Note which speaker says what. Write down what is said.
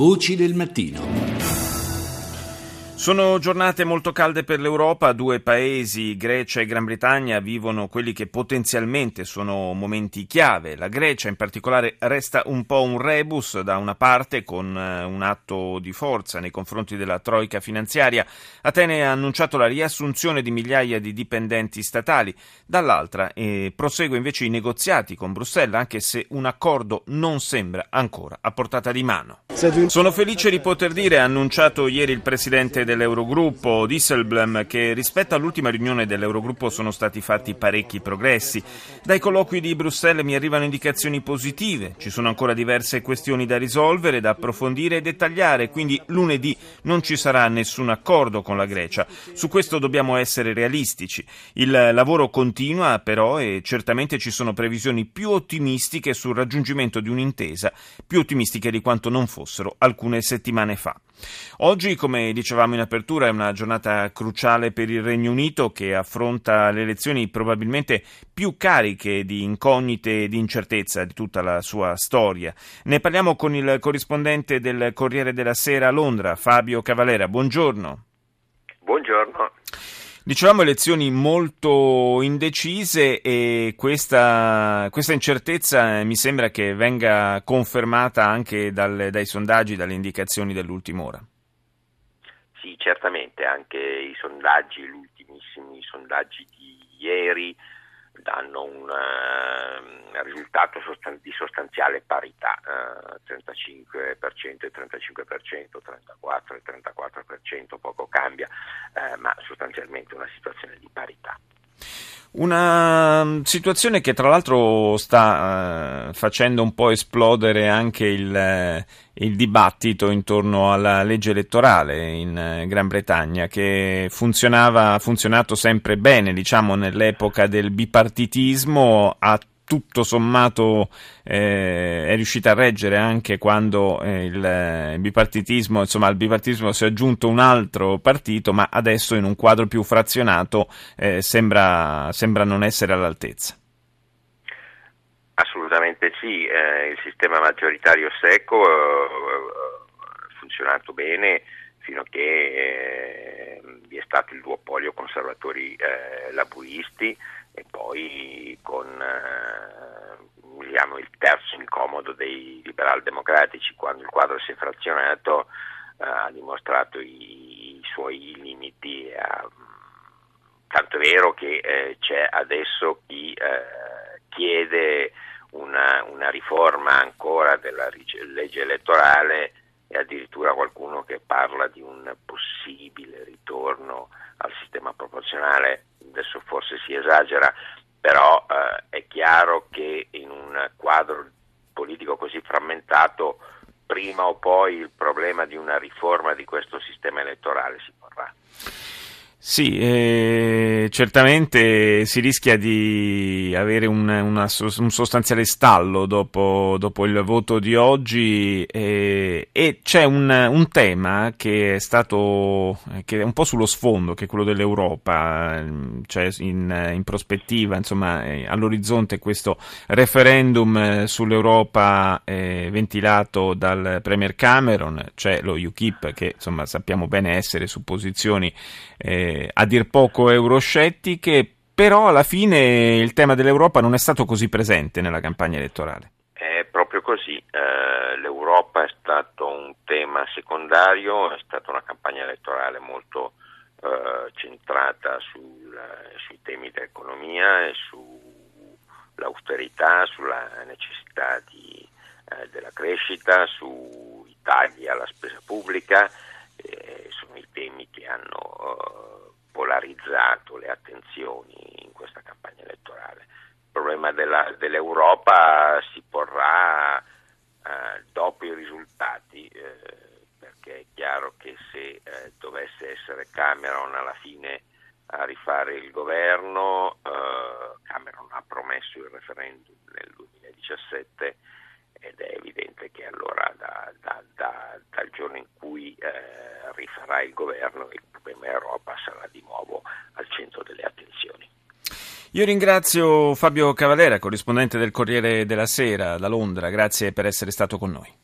Speaker 1: Voci del mattino.
Speaker 2: Sono giornate molto calde per l'Europa, due paesi, Grecia e Gran Bretagna, vivono quelli che potenzialmente sono momenti chiave. La Grecia in particolare resta un po' un rebus da una parte con eh, un atto di forza nei confronti della troica finanziaria. Atene ha annunciato la riassunzione di migliaia di dipendenti statali, dall'altra eh, prosegue invece i negoziati con Bruxelles anche se un accordo non sembra ancora a portata di mano. Sono felice di poter dire, ha annunciato ieri il presidente dell'Eurogruppo, Disselblem, che rispetto all'ultima riunione dell'Eurogruppo sono stati fatti parecchi progressi. Dai colloqui di Bruxelles mi arrivano indicazioni positive, ci sono ancora diverse questioni da risolvere, da approfondire e dettagliare, quindi lunedì non ci sarà nessun accordo con la Grecia. Su questo dobbiamo essere realistici. Il lavoro continua però e certamente ci sono previsioni più ottimistiche sul raggiungimento di un'intesa, più ottimistiche di quanto non fossero alcune settimane fa. Oggi, come dicevamo in apertura, è una giornata cruciale per il Regno Unito che affronta le elezioni probabilmente più cariche di incognite e di incertezza di tutta la sua storia. Ne parliamo con il corrispondente del Corriere della Sera a Londra, Fabio Cavalera. Buongiorno.
Speaker 3: Buongiorno.
Speaker 2: Dicevamo elezioni molto indecise e questa, questa, incertezza mi sembra che venga confermata anche dal, dai sondaggi, dalle indicazioni dell'ultima ora.
Speaker 3: Sì, certamente, anche i sondaggi, gli ultimissimi sondaggi di ieri danno un uh, risultato sostan- di sostanziale parità, uh, 35% e 35%, 34% e 34%, poco cambia, uh, ma sostanzialmente una situazione di parità.
Speaker 2: Una mm, situazione che tra l'altro sta uh, facendo un po' esplodere anche il, uh, il, dibattito intorno alla legge elettorale in uh, Gran Bretagna, che funzionava, ha funzionato sempre bene, diciamo, nell'epoca del bipartitismo, ha tutto sommato eh, è riuscita a reggere anche quando eh, il, il, bipartitismo, insomma, al bipartitismo si è aggiunto un altro partito, ma adesso in un quadro più frazionato eh, sembra, sembra non essere all'altezza.
Speaker 3: Assolutamente sì, eh, il sistema maggioritario secco eh, ha funzionato bene fino a che eh, vi è stato il duopolio conservatori laburisti e poi con eh, diciamo, il incomodo dei liberal democratici quando il quadro si è frazionato eh, ha dimostrato i, suoi limiti eh, tanto è vero che eh, c'è adesso chi chiede una, una, riforma ancora della legge elettorale e addirittura qualcuno che parla di un possibile ritorno al sistema proporzionale. Adesso forse si esagera, però eh, è chiaro che in un quadro politico così frammentato prima o poi il problema di una riforma di questo sistema elettorale si porrà.
Speaker 2: Sì, eh, certamente si rischia di avere un, una, un sostanziale stallo dopo, dopo, il voto di oggi eh, e c'è un, un, tema che è stato che è un po' sullo sfondo, che è quello dell'Europa, cioè in, in prospettiva, insomma, eh, all'orizzonte questo referendum sull'Europa eh, ventilato dal Premier Cameron, c'è lo UKIP che insomma sappiamo bene essere su posizioni a dir poco euroscettiche, però alla fine il tema dell'Europa non è stato così presente nella campagna elettorale.
Speaker 3: È proprio così, eh, l'Europa è stato un tema secondario, è stata una campagna elettorale molto eh, centrata sul, sui temi dell'economia e sull'austerità, sulla necessità di, eh, della crescita, sui tagli alla spesa pubblica, sono i temi che hanno polarizzato le attenzioni in questa campagna elettorale. Il problema della, dell'Europa si porrà eh, dopo i risultati, eh, perché è chiaro che se eh, dovesse essere Cameron alla fine a rifare il governo, eh, Cameron ha promesso il referendum nel 2017 ed è evidente che allora da, da, da, dal giorno in cui eh, rifarà il governo il problema Europa sarà di nuovo al centro delle attenzioni.
Speaker 2: Io ringrazio Fabio Cavalera, corrispondente del Corriere della Sera da Londra, grazie per essere stato con noi.